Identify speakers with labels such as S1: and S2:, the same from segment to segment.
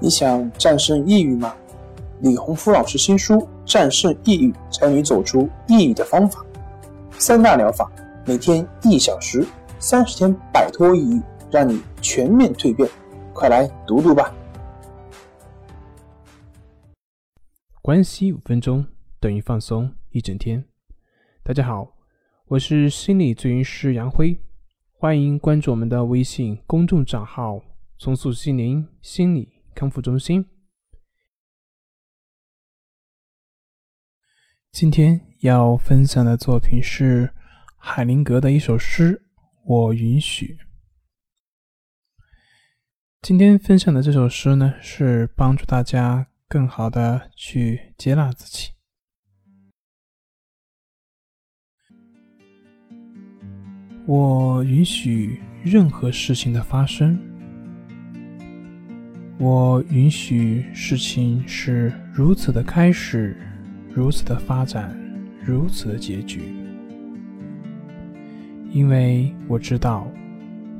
S1: 你想战胜抑郁吗？李洪福老师新书《战胜抑郁，教你走出抑郁的方法》，三大疗法，每天一小时，三十天摆脱抑郁，让你全面蜕变。快来读读吧！
S2: 关系五分钟等于放松一整天。大家好，我是心理咨询师杨辉，欢迎关注我们的微信公众账号“重塑心灵心理”。康复中心。今天要分享的作品是海灵格的一首诗《我允许》。今天分享的这首诗呢，是帮助大家更好的去接纳自己。我允许任何事情的发生。我允许事情是如此的开始，如此的发展，如此的结局，因为我知道，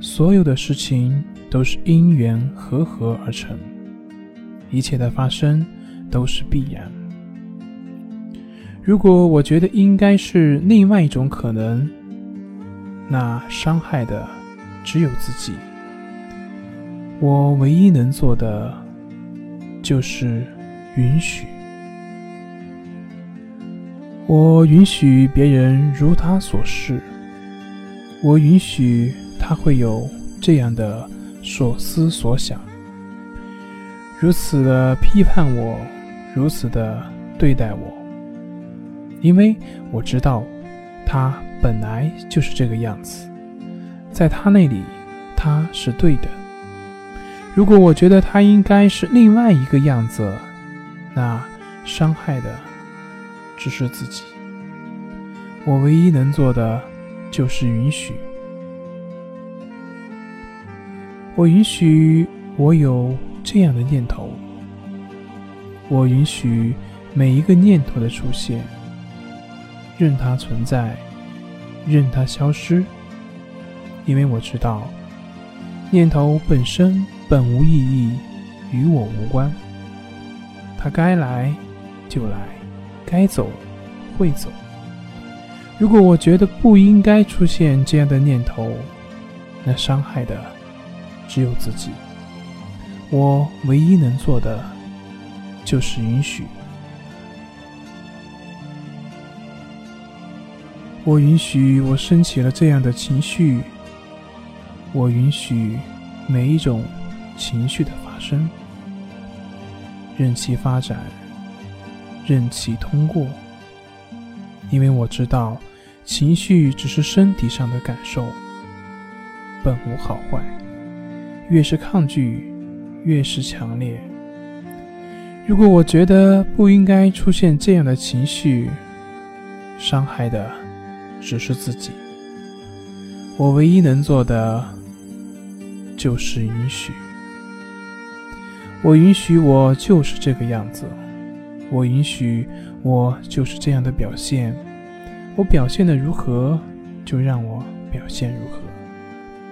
S2: 所有的事情都是因缘和合而成，一切的发生都是必然。如果我觉得应该是另外一种可能，那伤害的只有自己。我唯一能做的，就是允许。我允许别人如他所示，我允许他会有这样的所思所想，如此的批判我，如此的对待我，因为我知道他本来就是这个样子，在他那里，他是对的。如果我觉得他应该是另外一个样子，那伤害的只是自己。我唯一能做的就是允许。我允许我有这样的念头。我允许每一个念头的出现，任它存在，任它消失，因为我知道念头本身。本无意义，与我无关。他该来就来，该走会走。如果我觉得不应该出现这样的念头，那伤害的只有自己。我唯一能做的就是允许。我允许我升起了这样的情绪。我允许每一种。情绪的发生，任其发展，任其通过。因为我知道，情绪只是身体上的感受，本无好坏。越是抗拒，越是强烈。如果我觉得不应该出现这样的情绪，伤害的只是自己。我唯一能做的，就是允许。我允许我就是这个样子，我允许我就是这样的表现，我表现的如何，就让我表现如何，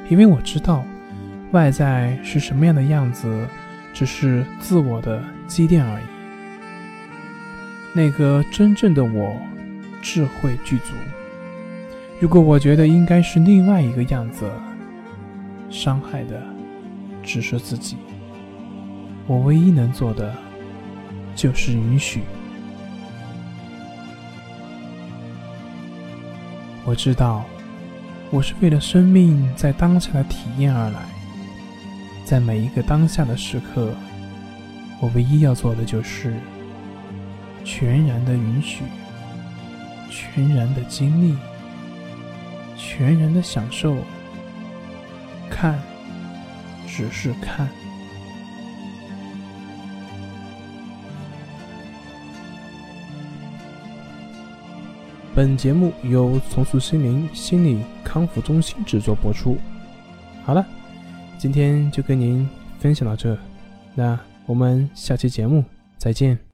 S2: 因为我知道，外在是什么样的样子，只是自我的积淀而已。那个真正的我，智慧具足。如果我觉得应该是另外一个样子，伤害的只是自己。我唯一能做的，就是允许。我知道，我是为了生命在当下的体验而来，在每一个当下的时刻，我唯一要做的就是全然的允许，全然的经历，全然的享受。看，只是看。本节目由重塑心灵心理康复中心制作播出。好了，今天就跟您分享到这，那我们下期节目再见。